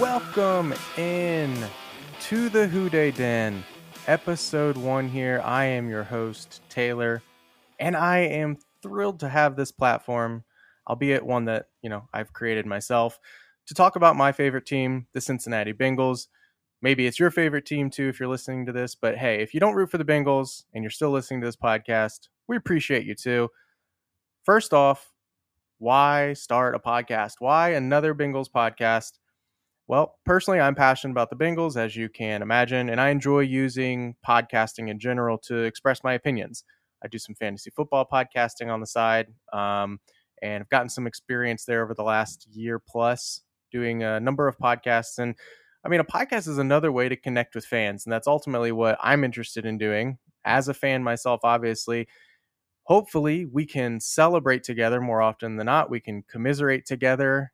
Welcome in to the Who Dey Den, episode one here. I am your host, Taylor, and I am thrilled to have this platform, albeit one that, you know, I've created myself, to talk about my favorite team, the Cincinnati Bengals. Maybe it's your favorite team too if you're listening to this, but hey, if you don't root for the Bengals and you're still listening to this podcast, we appreciate you too. First off, why start a podcast? Why another Bengals podcast? Well, personally, I'm passionate about the Bengals, as you can imagine, and I enjoy using podcasting in general to express my opinions. I do some fantasy football podcasting on the side, um, and I've gotten some experience there over the last year plus doing a number of podcasts. And I mean, a podcast is another way to connect with fans, and that's ultimately what I'm interested in doing as a fan myself, obviously. Hopefully, we can celebrate together more often than not. We can commiserate together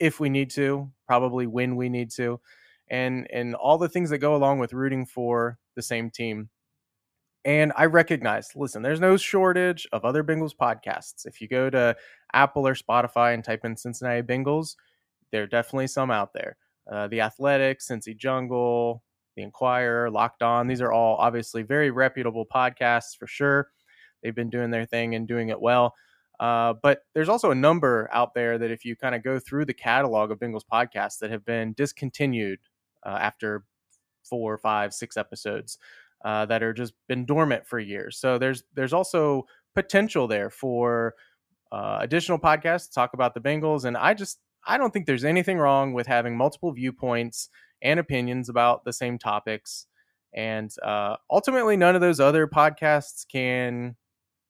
if we need to, probably when we need to, and and all the things that go along with rooting for the same team. And I recognize, listen, there's no shortage of other Bengals podcasts. If you go to Apple or Spotify and type in Cincinnati Bengals, there are definitely some out there. Uh, the Athletic, Cincy Jungle, The Inquirer, Locked On, these are all obviously very reputable podcasts for sure. They've been doing their thing and doing it well. Uh, but there's also a number out there that if you kind of go through the catalog of Bengals podcasts that have been discontinued uh, after four, five, six episodes uh, that are just been dormant for years. So there's there's also potential there for uh, additional podcasts to talk about the Bengals, and I just I don't think there's anything wrong with having multiple viewpoints and opinions about the same topics. And uh, ultimately, none of those other podcasts can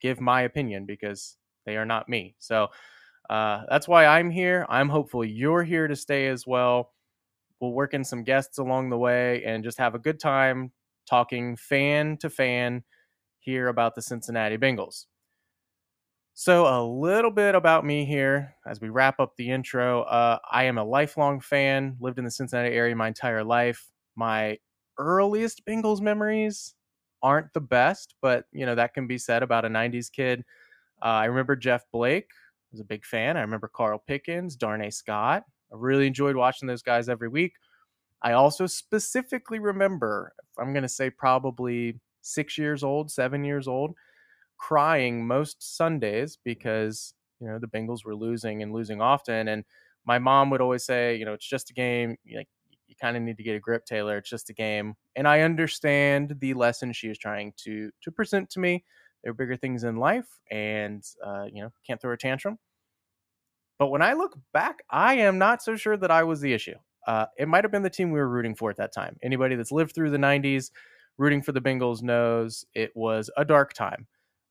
give my opinion because they are not me. So uh, that's why I'm here. I'm hopeful you're here to stay as well. We'll work in some guests along the way and just have a good time talking fan to fan here about the Cincinnati Bengals. So, a little bit about me here as we wrap up the intro. Uh, I am a lifelong fan, lived in the Cincinnati area my entire life. My earliest Bengals memories aren't the best, but you know that can be said about a 90s kid. Uh, I remember Jeff Blake I was a big fan. I remember Carl Pickens, Darnay Scott. I really enjoyed watching those guys every week. I also specifically remember, I'm going to say probably six years old, seven years old, crying most Sundays because, you know, the Bengals were losing and losing often. And my mom would always say, you know, it's just a game. Like, you kind of need to get a grip, Taylor. It's just a game. And I understand the lesson she is trying to to present to me. There are bigger things in life, and uh, you know, can't throw a tantrum. But when I look back, I am not so sure that I was the issue. Uh, it might have been the team we were rooting for at that time. Anybody that's lived through the 90s rooting for the Bengals knows it was a dark time.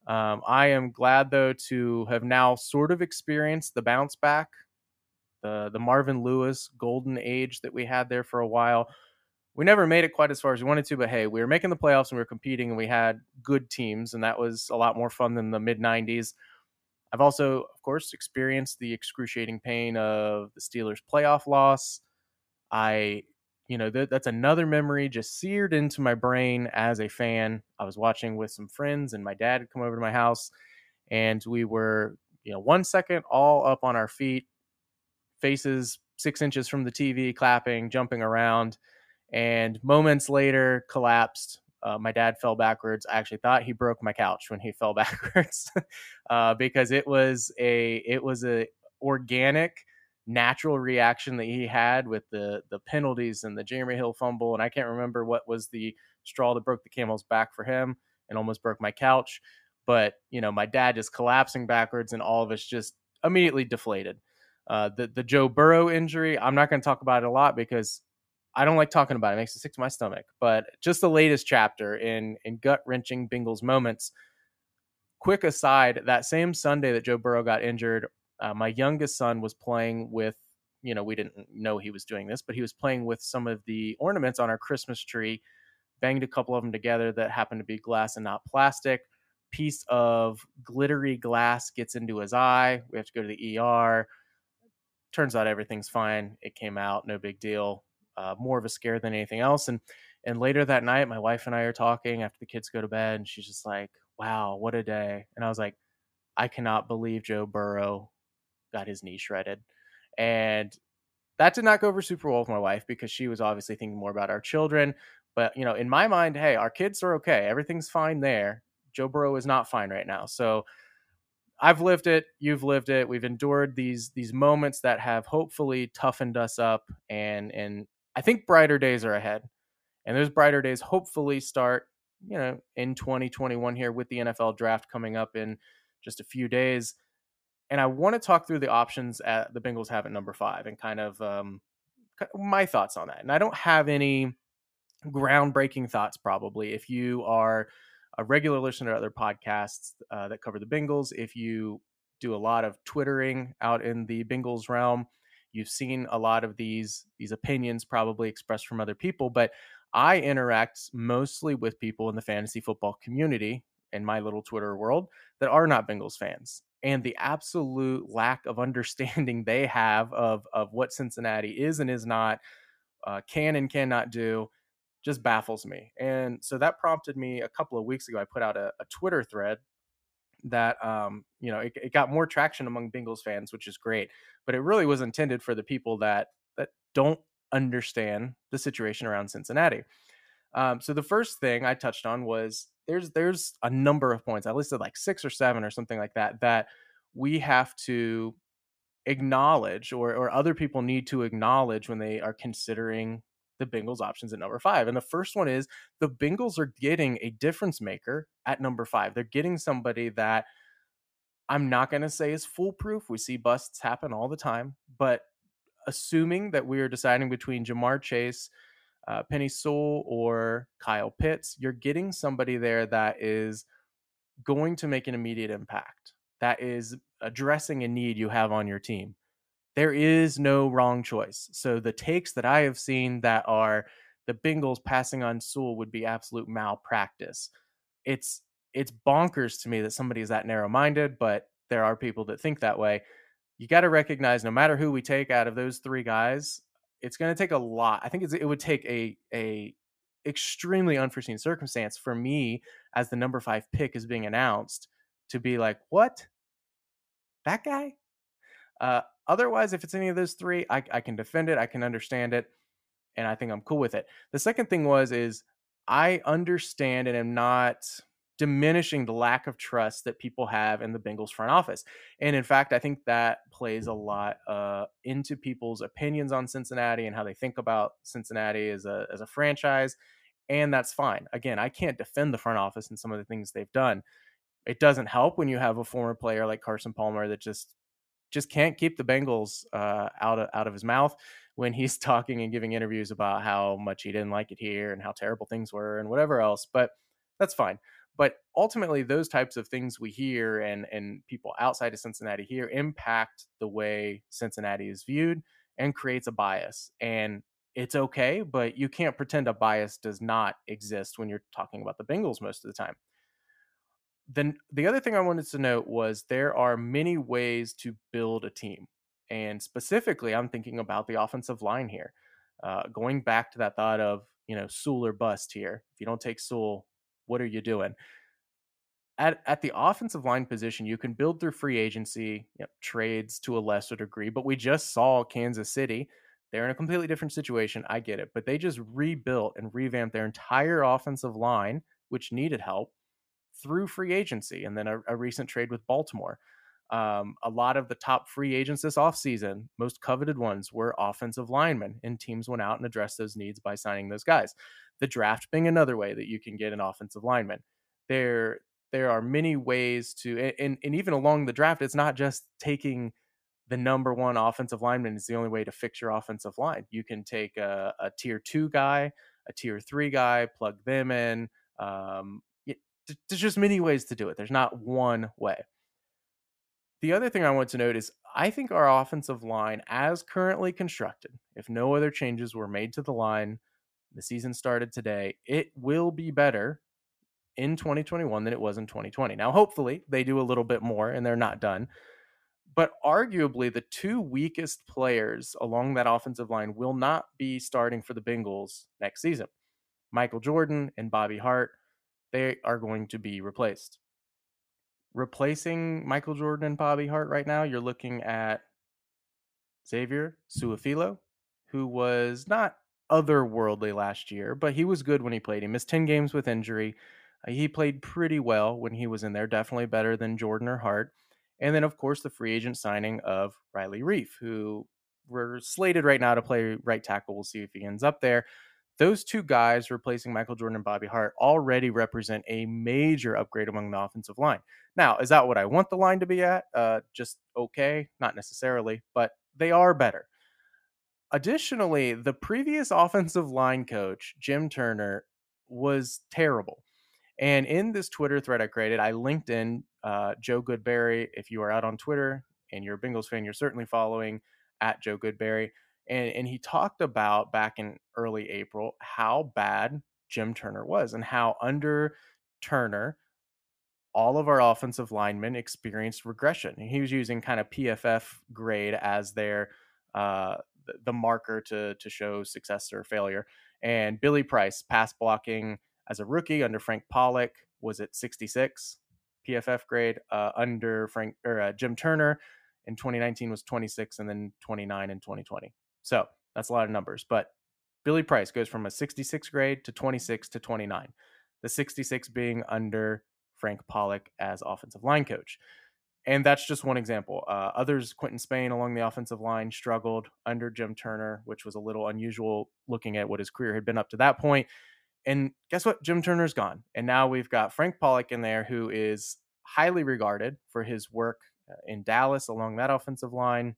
Um, I am glad, though, to have now sort of experienced the bounce back, the, the Marvin Lewis golden age that we had there for a while we never made it quite as far as we wanted to, but hey, we were making the playoffs and we were competing and we had good teams, and that was a lot more fun than the mid 90s. I've also, of course, experienced the excruciating pain of the Steelers' playoff loss. I, you know, th- that's another memory just seared into my brain as a fan. I was watching with some friends, and my dad had come over to my house, and we were, you know, one second all up on our feet, faces six inches from the TV, clapping, jumping around and moments later collapsed. Uh, my dad fell backwards. I actually thought he broke my couch when he fell backwards uh, because it was a it was a organic, natural reaction that he had with the the penalties and the Jeremy Hill fumble, and I can't remember what was the straw that broke the camel's back for him and almost broke my couch. But you know, my dad just collapsing backwards, and all of us just immediately deflated. Uh, the the Joe Burrow injury, I'm not going to talk about it a lot because I don't like talking about it. It makes it sick to my stomach. But just the latest chapter in in gut wrenching Bengals moments. Quick aside: that same Sunday that Joe Burrow got injured, uh, my youngest son was playing with. You know, we didn't know he was doing this, but he was playing with some of the ornaments on our Christmas tree. Banged a couple of them together that happened to be glass and not plastic. Piece of glittery glass gets into his eye. We have to go to the ER. Turns out everything's fine. It came out, no big deal uh, more of a scare than anything else. And and later that night, my wife and I are talking after the kids go to bed, and she's just like, "Wow, what a day!" And I was like, "I cannot believe Joe Burrow got his knee shredded," and that did not go over super well with my wife because she was obviously thinking more about our children. But you know, in my mind, hey, our kids are okay. Everything's fine there. Joe Burrow is not fine right now. So I've lived it, you've lived it. We've endured these these moments that have hopefully toughened us up and and I think brighter days are ahead. And those brighter days hopefully start, you know, in 2021 here with the NFL draft coming up in just a few days. And I want to talk through the options at the Bengals have at number 5 and kind of um my thoughts on that. And I don't have any groundbreaking thoughts probably if you are a regular listener to other podcasts uh, that cover the Bengals, if you do a lot of twittering out in the Bengals realm, you've seen a lot of these these opinions probably expressed from other people. But I interact mostly with people in the fantasy football community in my little Twitter world that are not Bengals fans. And the absolute lack of understanding they have of of what Cincinnati is and is not, uh, can and cannot do, just baffles me. And so that prompted me a couple of weeks ago. I put out a, a Twitter thread that um, you know it, it, got more traction among Bengals fans, which is great. But it really was intended for the people that that don't understand the situation around Cincinnati. Um, so the first thing I touched on was there's there's a number of points. I listed like six or seven or something like that that we have to acknowledge or or other people need to acknowledge when they are considering the Bengals options at number five. And the first one is the Bengals are getting a difference maker at number five. They're getting somebody that I'm not going to say is foolproof. We see busts happen all the time, but assuming that we are deciding between Ja'Marr Chase, uh, Penei Sewell, or Kyle Pitts, you're getting somebody there that is going to make an immediate impact, that is addressing a need you have on your team there is no wrong choice. So the takes that I have seen that are the Bengals passing on Sewell would be absolute malpractice. It's it's bonkers to me that somebody is that narrow-minded, but there are people that think that way. You got to recognize no matter who we take out of those three guys, it's going to take a lot. I think it would take a a extremely unforeseen circumstance for me as the number 5 pick is being announced to be like, "What? That guy?" Uh, otherwise, if it's any of those three, I, I can defend it. I can understand it, and I think I'm cool with it. The second thing was is I understand and am not diminishing the lack of trust that people have in the Bengals front office. And in fact, I think that plays a lot uh, into people's opinions on Cincinnati and how they think about Cincinnati as a as a franchise. And that's fine. Again, I can't defend the front office and some of the things they've done. It doesn't help when you have a former player like Carson Palmer that just just can't keep the Bengals uh, out of out of his mouth when he's talking and giving interviews about how much he didn't like it here and how terrible things were and whatever else. But that's fine. But ultimately, those types of things we hear and and people outside of Cincinnati hear impact the way Cincinnati is viewed and creates a bias. And it's okay, but you can't pretend a bias does not exist when you're talking about the Bengals most of the time then the other thing I wanted to note was there are many ways to build a team. And specifically, I'm thinking about the offensive line here. Uh, going back to that thought of, you know, Sewell or bust here. If you don't take Sewell, what are you doing? At, at the offensive line position, you can build through free agency, you know, trades to a lesser degree, but we just saw Kansas City. They're in a completely different situation. I get it. But they just rebuilt and revamped their entire offensive line, which needed help through free agency and then a, a recent trade with Baltimore. Um, a lot of the top free agents this offseason, most coveted ones, were offensive linemen, and teams went out and addressed those needs by signing those guys. The draft being another way that you can get an offensive lineman. There, there are many ways to, and, and even along the draft, it's not just taking the number one offensive lineman is the only way to fix your offensive line. You can take a, a tier two guy, a tier three guy, plug them in. Um, there's just many ways to do it. There's not one way. The other thing I want to note is I think our offensive line, as currently constructed, if no other changes were made to the line, the season started today, it will be better in 2021 than it was in 2020. Now, hopefully, they do a little bit more and they're not done. But arguably, the two weakest players along that offensive line will not be starting for the Bengals next season. Michael Jordan and Bobby Hart, they are going to be replaced. Replacing Michael Jordan and Bobby Hart right now, you're looking at Xavier Su'a-Filo, who was not otherworldly last year, but he was good when he played. He missed 10 games with injury. Uh, he played pretty well when he was in there, definitely better than Jordan or Hart. And then, of course, the free agent signing of Riley Reiff, who we're slated right now to play right tackle. We'll see if he ends up there. Those two guys replacing Michael Jordan and Bobby Hart already represent a major upgrade among the offensive line. Now, is that what I want the line to be at? Uh, just okay? Not necessarily, but they are better. Additionally, the previous offensive line coach, Jim Turner, was terrible. And in this Twitter thread I created, I linked in uh, Joe Goodberry. If you are out on Twitter and you're a Bengals fan, you're certainly following at Joe Goodberry. And, and he talked about back in early April how bad Jim Turner was and how under Turner, all of our offensive linemen experienced regression. He was using kind of PFF grade as their uh, the marker to to show success or failure. And Billy Price, pass blocking as a rookie under Frank Pollack, was at 66 PFF grade. Uh, under Frank or uh, Jim Turner in 2019 was 26, and then 29 in 2020. So that's a lot of numbers. But Billy Price goes from a 66 grade to 26 to 29. The 66 being under Frank Pollack as offensive line coach. And that's just one example. Uh, others, Quinton Spain along the offensive line struggled under Jim Turner, which was a little unusual looking at what his career had been up to that point. And guess what? Jim Turner's gone. And now we've got Frank Pollack in there, who is highly regarded for his work uh, in Dallas along that offensive line.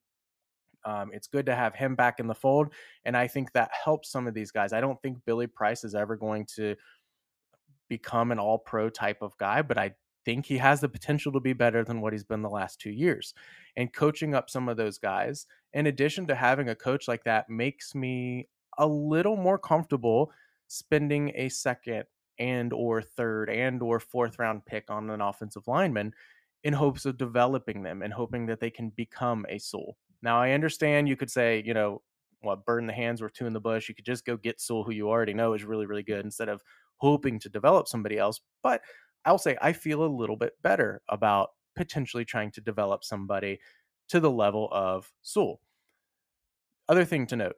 Um, it's good to have him back in the fold. And I think that helps some of these guys. I don't think Billy Price is ever going to become an all pro type of guy, but I think he has the potential to be better than what he's been the last two years. And coaching up some of those guys, in addition to having a coach like that, makes me a little more comfortable spending a second and or third and or fourth round pick on an offensive lineman in hopes of developing them and hoping that they can become a Sewell. Now I understand you could say, you know, what burn the hands worth two in the bush. You could just go get Sewell, who you already know is really, really good, instead of hoping to develop somebody else. But I'll say I feel a little bit better about potentially trying to develop somebody to the level of Sewell. Other thing to note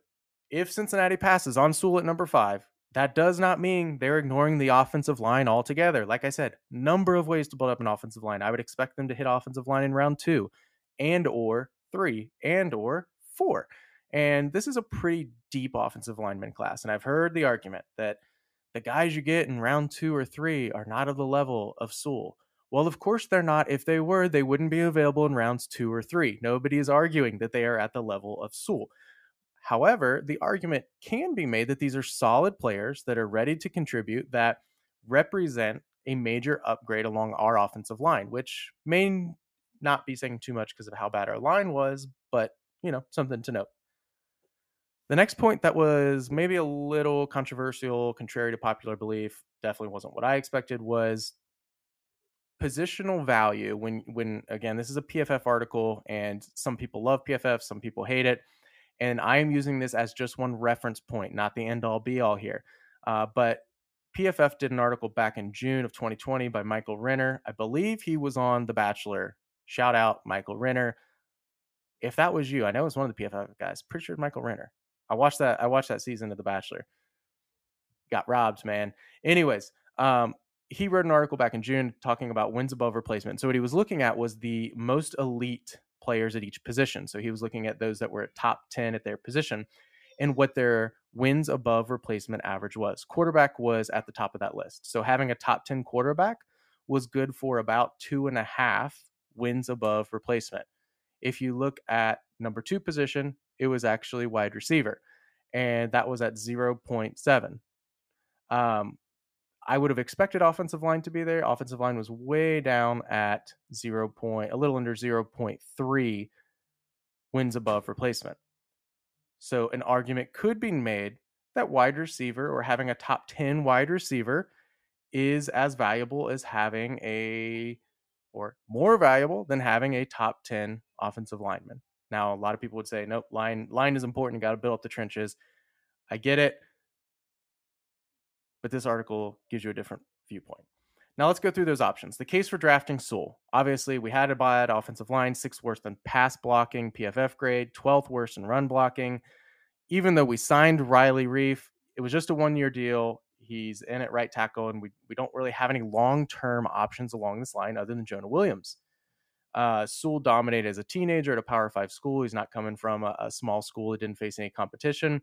if Cincinnati passes on Sewell at number five, that does not mean they're ignoring the offensive line altogether. Like I said, number of ways to build up an offensive line. I would expect them to hit offensive line in round two and or three and or four. And this is a pretty deep offensive lineman class. And I've heard the argument that the guys you get in round two or three are not of the level of Sewell. Well, of course they're not. If they were, they wouldn't be available in rounds two or three. Nobody is arguing that they are at the level of Sewell. However, the argument can be made that these are solid players that are ready to contribute that represent a major upgrade along our offensive line, which may not be saying too much because of how bad our line was, but you know, something to note. The next point that was maybe a little controversial, contrary to popular belief, definitely wasn't what I expected, was positional value. When when again, this is a PFF article, and some people love PFF, some people hate it, and I am using this as just one reference point, not the end all be all here. Uh, but PFF did an article back in June of 2020 by Michael Renner. I believe he was on The Bachelor. Shout out Michael Renner. If that was you, I know it's one of the PFF guys. Pretty sure Michael Renner. I watched that. I watched that season of The Bachelor. Got robbed, man. Anyways, um, he wrote an article back in June talking about wins above replacement. So what he was looking at was the most elite players at each position. So he was looking at those that were at top 10 at their position and what their wins above replacement average was. Quarterback was at the top of that list. So having a top 10 quarterback was good for about two and a half wins above replacement. If you look at number two position, it was actually wide receiver, and that was at 0.7. Um, I would have expected offensive line to be there. Offensive line was way down at 0. Point, a little under 0.3 wins above replacement. So an argument could be made that wide receiver or having a top 10 wide receiver is as valuable as having a or more valuable than having a top 10 offensive lineman. Now, a lot of people would say, nope, line line is important. You got to build up the trenches. I get it, but this article gives you a different viewpoint. Now let's go through those options. The case for drafting Sewell. Obviously, we had a bad offensive line, sixth worst in pass blocking, PFF grade, 12th worst in run blocking. Even though we signed Riley Reiff, it was just a one year deal. He's in at right tackle, and we, we don't really have any long term options along this line other than Jonah Williams. Uh, Sewell dominated as a teenager at a Power Five school. He's not coming from a, a small school that didn't face any competition.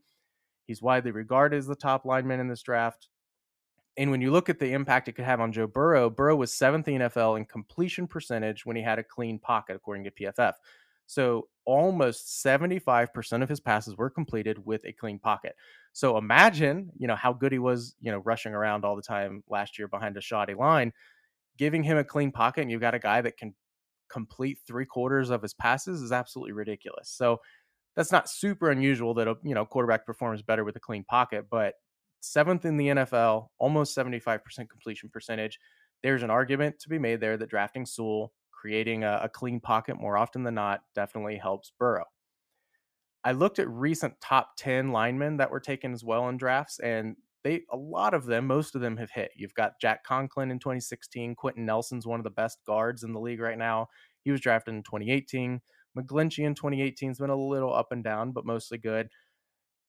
He's widely regarded as the top lineman in this draft. And when you look at the impact it could have on Joe Burrow, Burrow was seventh in NFL in completion percentage when he had a clean pocket, according to PFF. So almost 75% of his passes were completed with a clean pocket. So imagine, you know, how good he was, you know, rushing around all the time last year behind a shoddy line. Giving him a clean pocket and you've got a guy that can complete three quarters of his passes is absolutely ridiculous. So that's not super unusual that a you know quarterback performs better with a clean pocket, but seventh in the NFL, almost 75% completion percentage. There's an argument to be made there that drafting Sewell, creating a, a clean pocket more often than not, definitely helps Burrow. I looked at recent top 10 linemen that were taken as well in drafts, and they a lot of them, most of them have hit. You've got Jack Conklin in 2016. Quenton Nelson's one of the best guards in the league right now. He was drafted in 2018. McGlinchey in 2018 has been a little up and down, but mostly good.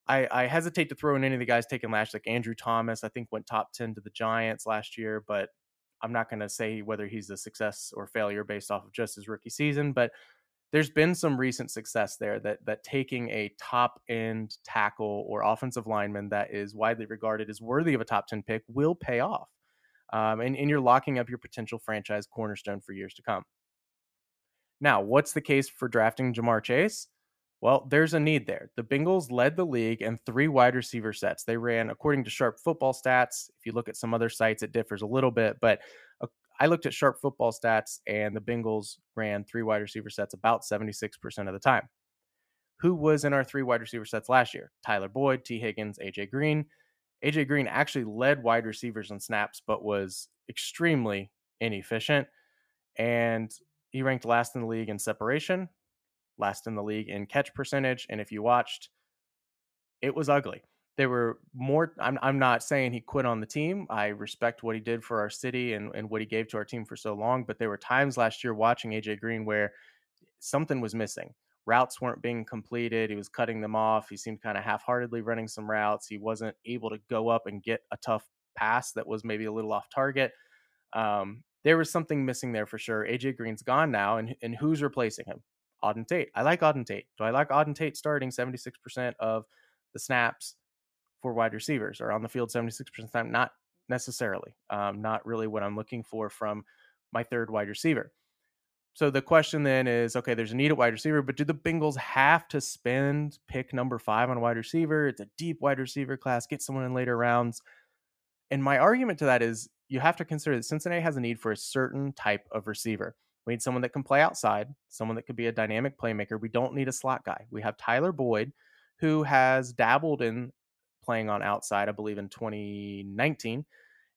I, I hesitate to throw in any of the guys taken last, like Andrew Thomas. I think went top 10 to the Giants last year, but I'm not going to say whether he's a success or failure based off of just his rookie season. But there's been some recent success there that that taking a top end tackle or offensive lineman that is widely regarded as worthy of a top 10 pick will pay off. Um, and, and you're locking up your potential franchise cornerstone for years to come. Now, what's the case for drafting Ja'Marr Chase? Well, there's a need there. The Bengals led the league in three wide receiver sets. They ran, according to Sharp Football Stats. If you look at some other sites, it differs a little bit, but uh, I looked at Sharp Football Stats, and the Bengals ran three wide receiver sets about 76% of the time. Who was in our three wide receiver sets last year? Tyler Boyd, Tee Higgins, AJ Green. AJ Green actually led wide receivers in snaps, but was extremely inefficient. And he ranked last in the league in separation, last in the league in catch percentage. And if you watched, it was ugly. There were more. I'm, I'm not saying he quit on the team. I respect what he did for our city and, and what he gave to our team for so long. But there were times last year watching AJ Green where something was missing. Routes weren't being completed. He was cutting them off. He seemed kind of half heartedly running some routes. He wasn't able to go up and get a tough pass that was maybe a little off target. Um, there was something missing there for sure. AJ Green's gone now, and, and who's replacing him? Auden Tate. I like Auden Tate. Do I like Auden Tate starting 76% of the snaps for wide receivers or on the field 76% of the time? Not necessarily. Um, not really what I'm looking for from my third wide receiver. So the question then is okay, there's a need at wide receiver, but do the Bengals have to spend pick number five on a wide receiver? It's a deep wide receiver class. Get someone in later rounds. And my argument to that is you have to consider that Cincinnati has a need for a certain type of receiver. We need someone that can play outside, someone that could be a dynamic playmaker. We don't need a slot guy. We have Tyler Boyd, who has dabbled in playing on outside, I believe, in 2019,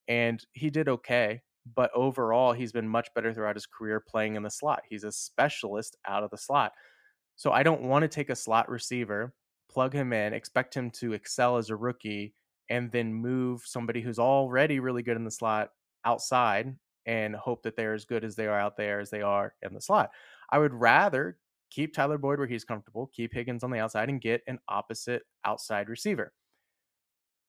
and he did okay. But overall, he's been much better throughout his career playing in the slot. He's a specialist out of the slot. So I don't want to take a slot receiver, plug him in, expect him to excel as a rookie, and then move somebody who's already really good in the slot outside and hope that they're as good as they are out there as they are in the slot. I would rather keep Tyler Boyd where he's comfortable, keep Higgins on the outside, and get an opposite outside receiver.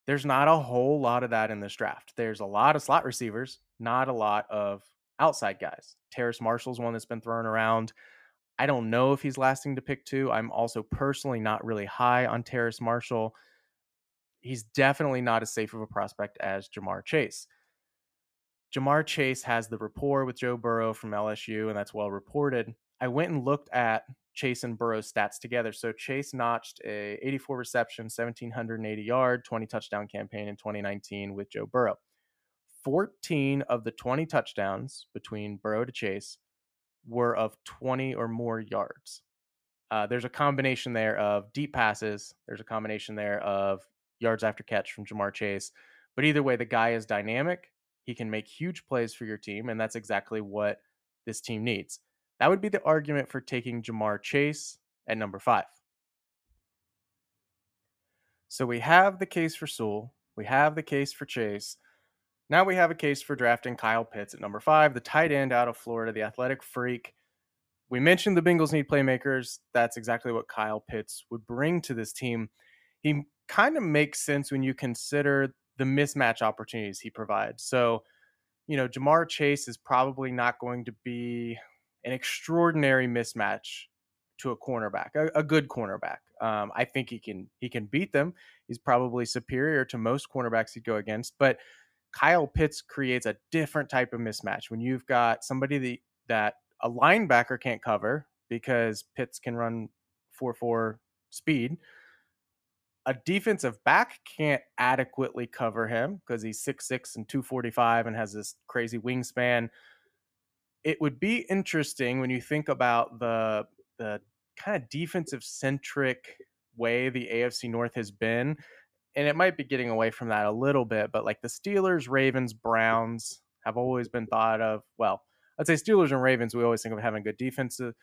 There's not a whole lot of that in this draft. There's a lot of slot receivers, not a lot of outside guys. Terrace Marshall's one that's been thrown around. I don't know if he's lasting to pick two. I'm also personally not really high on Terrace Marshall. He's definitely not as safe of a prospect as Ja'Marr Chase. Ja'Marr Chase has the rapport with Joe Burrow from LSU, and that's well reported. I went and looked at Chase and Burrow's stats together. So Chase notched a 84 reception, 1780 yard, 20 touchdown campaign in 2019 with Joe Burrow. 14 of the 20 touchdowns between Burrow to Chase were of 20 or more yards. Uh, there's a combination there of deep passes. There's a combination there of yards after catch from Ja'Marr Chase. But either way, the guy is dynamic. He can make huge plays for your team, and that's exactly what this team needs. That would be the argument for taking Ja'Marr Chase at number five. So we have the case for Sewell, we have the case for Chase. Now we have a case for drafting Kyle Pitts at number five, the tight end out of Florida, the athletic freak. We mentioned the Bengals need playmakers. That's exactly what Kyle Pitts would bring to this team. He kind of makes sense when you consider the mismatch opportunities he provides. So, you know, Ja'Marr Chase is probably not going to be an extraordinary mismatch to a cornerback, a, a good cornerback. Um, I think he can he can beat them. He's probably superior to most cornerbacks he'd go against, but Kyle Pitts creates a different type of mismatch when you've got somebody that, that a linebacker can't cover because Pitts can run 4 4 speed. A defensive back can't adequately cover him because he's 6'6 and 245 and has this crazy wingspan. It would be interesting when you think about the the kind of defensive centric way the AFC North has been. And it might be getting away from that a little bit, but like the Steelers, Ravens, Browns have always been thought of. Well, I'd say Steelers and Ravens, we always think of having good defenses.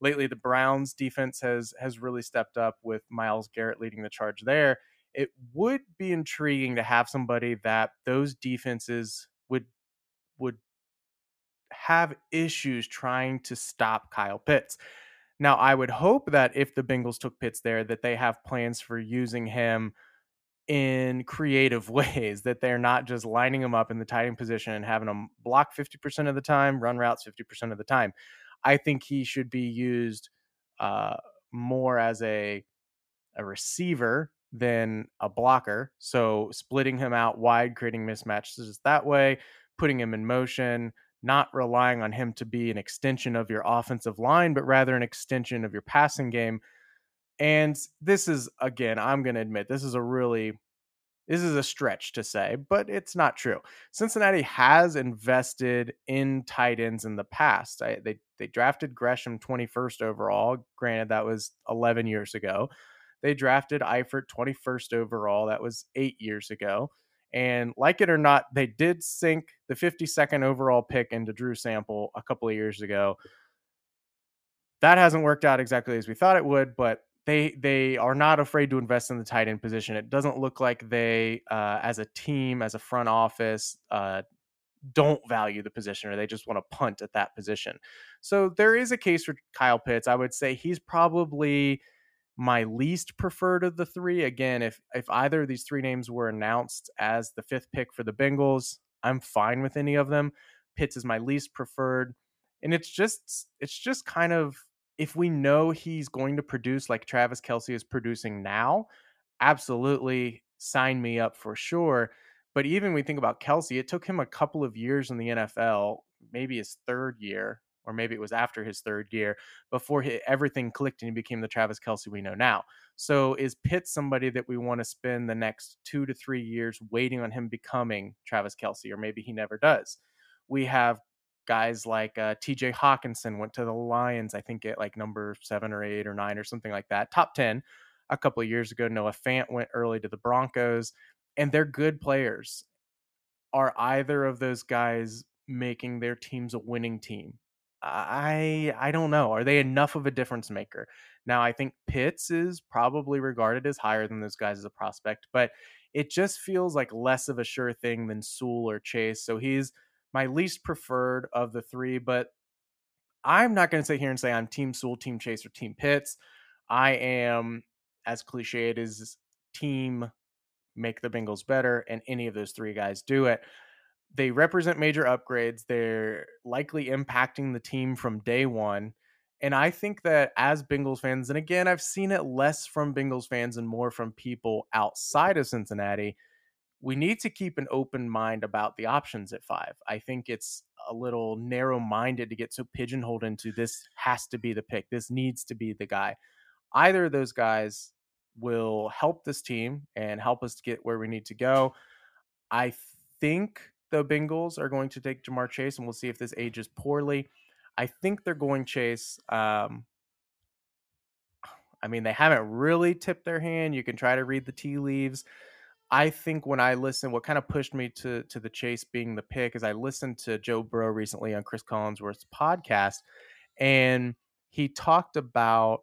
Lately, the Browns defense has has really stepped up with Myles Garrett leading the charge there. It would be intriguing to have somebody that those defenses would would have issues trying to stop Kyle Pitts. Now, I would hope that if the Bengals took Pitts there, that they have plans for using him in creative ways, that they're not just lining him up in the tight end position and having him block 50% of the time, run routes 50% of the time. I think he should be used uh, more as a a receiver than a blocker. So splitting him out wide, creating mismatches that way, putting him in motion, not relying on him to be an extension of your offensive line, but rather an extension of your passing game. And this is, again, I'm going to admit, this is a really this is a stretch to say, but it's not true. Cincinnati has invested in tight ends in the past. I, they they drafted Gresham 21st overall. Granted, that was 11 years ago. They drafted Eifert 21st overall. That was eight years ago. And like it or not, they did sink the 52nd overall pick into Drew Sample a couple of years ago. That hasn't worked out exactly as we thought it would, but they they are not afraid to invest in the tight end position. It doesn't look like they, uh, as a team, as a front office, uh, don't value the position or they just want to punt at that position. So there is a case for Kyle Pitts. I would say he's probably my least preferred of the three. Again, if if either of these three names were announced as the fifth pick for the Bengals, I'm fine with any of them. Pitts is my least preferred, and it's just it's just kind of if we know he's going to produce like Travis Kelce is producing now, absolutely sign me up for sure. But even we think about Kelce, it took him a couple of years in the NFL, maybe his third year, or maybe it was after his third year before he, everything clicked and he became the Travis Kelce we know now. So is Pitt somebody that we want to spend the next two to three years waiting on him becoming Travis Kelce, or maybe he never does? We have guys like uh, TJ Hockenson went to the Lions, I think at like number seven or eight or nine or something like that, top 10 a couple of years ago. Noah Fant went early to the Broncos, and they're good players. Are either of those guys making their teams a winning team? I I don't know. Are they enough of a difference maker? Now I think Pitts is probably regarded as higher than those guys as a prospect, but it just feels like less of a sure thing than Sewell or Chase. So he's my least preferred of the three, but I'm not going to sit here and say I'm Team Sewell, Team Chase, or Team Pitts. I am as cliched as Team Make the Bengals better, and any of those three guys do it they represent major upgrades. They're likely impacting the team from day one. And I think that as Bengals fans, and again, I've seen it less from Bengals fans and more from people outside of Cincinnati, we need to keep an open mind about the options at five. I think it's a little narrow minded to get so pigeonholed into this has to be the pick, this needs to be the guy. Either of those guys will help this team and help us to get where we need to go. I think the Bengals are going to take Ja'Marr Chase, and we'll see if this ages poorly. I think they're going Chase. Um, I mean, they haven't really tipped their hand. You can try to read the tea leaves. I think when I listen, what kind of pushed me to to the Chase being the pick is I listened to Joe Burrow recently on Cris Collinsworth's podcast, and he talked about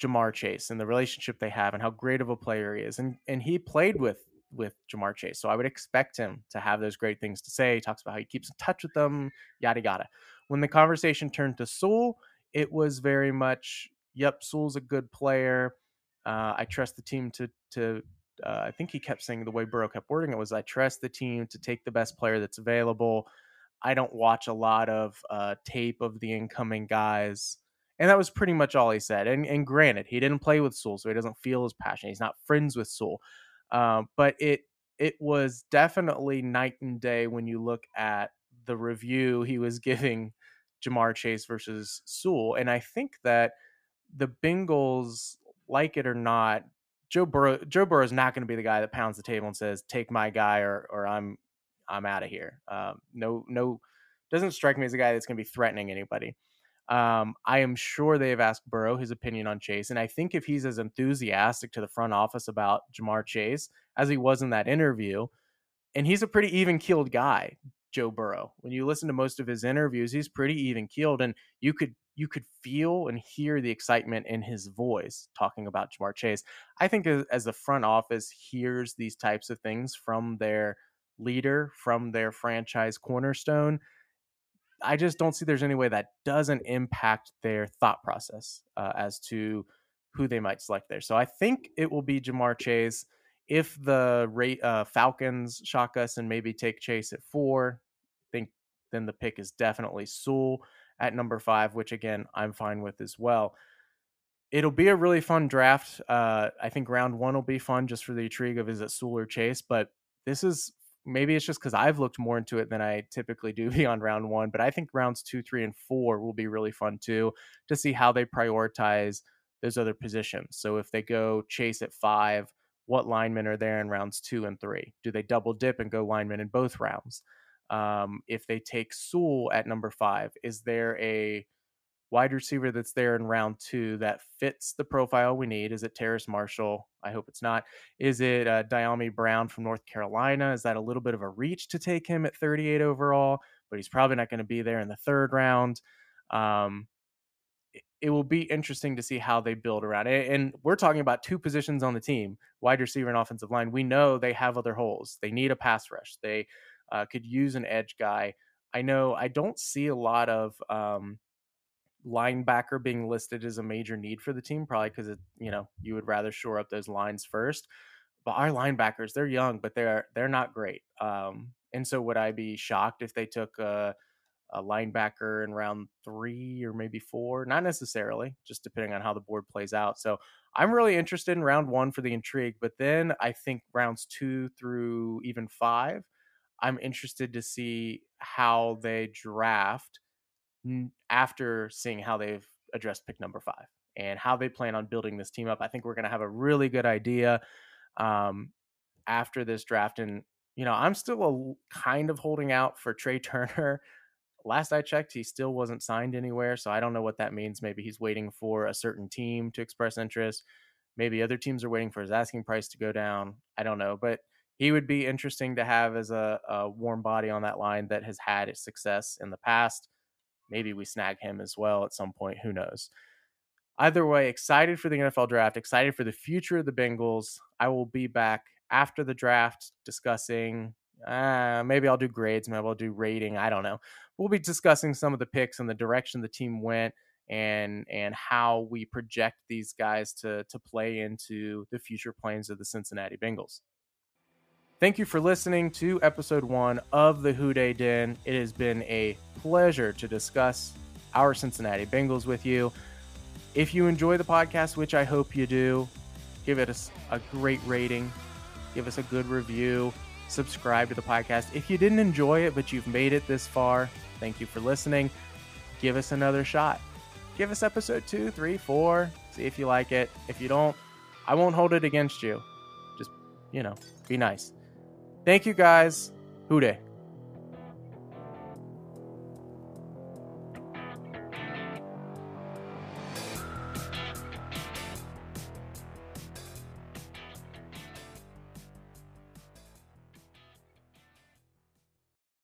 Ja'Marr Chase and the relationship they have and how great of a player he is. And and he played with with Ja'Marr Chase. So I would expect him to have those great things to say. He talks about how he keeps in touch with them, yada yada. When the conversation turned to Sewell, it was very much, yep, Sewell's a good player. Uh, I trust the team to to uh, I think he kept saying the way Burrow kept wording it was I trust the team to take the best player that's available. I don't watch a lot of uh, tape of the incoming guys. And that was pretty much all he said. And, and granted, he didn't play with Sewell, so he doesn't feel as passionate. He's not friends with Sewell. Um, but it it was definitely night and day when you look at the review he was giving Ja'Marr Chase versus Sewell. And I think that the Bengals, like it or not, Joe Burrow Joe Burrow is not going to be the guy that pounds the table and says, "Take my guy," or or I'm I'm out of here. Um, no, no, doesn't strike me as a guy that's going to be threatening anybody. Um, I am sure they've asked Burrow his opinion on Chase, and I think if he's as enthusiastic to the front office about Ja'Marr Chase as he was in that interview, and he's a pretty even keeled guy, Joe Burrow. When you listen to most of his interviews, he's pretty even keeled, and you could you could feel and hear the excitement in his voice talking about Ja'Marr Chase. I think as, the front office hears these types of things from their leader, from their franchise cornerstone, I just don't see there's any way that doesn't impact their thought process uh, as to who they might select there. So I think it will be Ja'Marr Chase. If the uh, Falcons shock us and maybe take Chase at four, I think then the pick is definitely Sewell at number five, which again I'm fine with as well. It'll be a really fun draft. Uh, I think round one will be fun just for the intrigue of is it Sewell or Chase, but this is maybe it's just because I've looked more into it than I typically do beyond round one. But I think rounds two, three, and four will be really fun too to see how they prioritize those other positions. So if they go chase at five, what linemen are there in rounds two and three? Do they double dip and go linemen in both rounds? Um, if they take Sewell at number five, is there a wide receiver that's there in round two that fits the profile we need? Is it Terrace Marshall? I hope it's not. Is it uh, Dyami Brown from North Carolina? Is that a little bit of a reach to take him at 38 overall? But he's probably not going to be there in the third round. Um, it will be interesting to see how they build around it. And we're talking about two positions on the team wide receiver and offensive line. We know they have other holes. They need a pass rush. They uh, could use an edge guy. I know I don't see a lot of um, linebacker being listed as a major need for the team, probably because it you know you would rather shore up those lines first. But our linebackers, they're young, but they're they're not great. Um, and so would I be shocked if they took a, a linebacker in round three or maybe four? Not necessarily, just depending on how the board plays out. So I'm really interested in round one for the intrigue, but then I think rounds two through even five, I'm interested to see how they draft after seeing how they've addressed pick number five and how they plan on building this team up. I think we're going to have a really good idea um, after this draft. And, you know, I'm still a, kind of holding out for Trai Turner. Last I checked, he still wasn't signed anywhere. So I don't know what that means. Maybe he's waiting for a certain team to express interest. Maybe other teams are waiting for his asking price to go down. I don't know. But he would be interesting to have as a, a warm body on that line that has had success in the past maybe we snag him as well at some point. Who knows? Either way, excited for the NFL draft, excited for the future of the Bengals. I will be back after the draft discussing. Uh, maybe I'll do grades, maybe I'll do rating. I don't know. We'll be discussing some of the picks and the direction the team went and and how we project these guys to to play into the future plans of the Cincinnati Bengals. Thank you for listening to episode one of the Who Dey Den. It has been a pleasure to discuss our Cincinnati Bengals with you. If you enjoy the podcast, which I hope you do, give it a, a great rating, give us a good review, subscribe to the podcast. If you didn't enjoy it, but you've made it this far, thank you for listening. Give us another shot. Give us episode two, three, four. See if you like it. If you don't, I won't hold it against you. Just, you know, be nice. Thank you guys. Who Dey?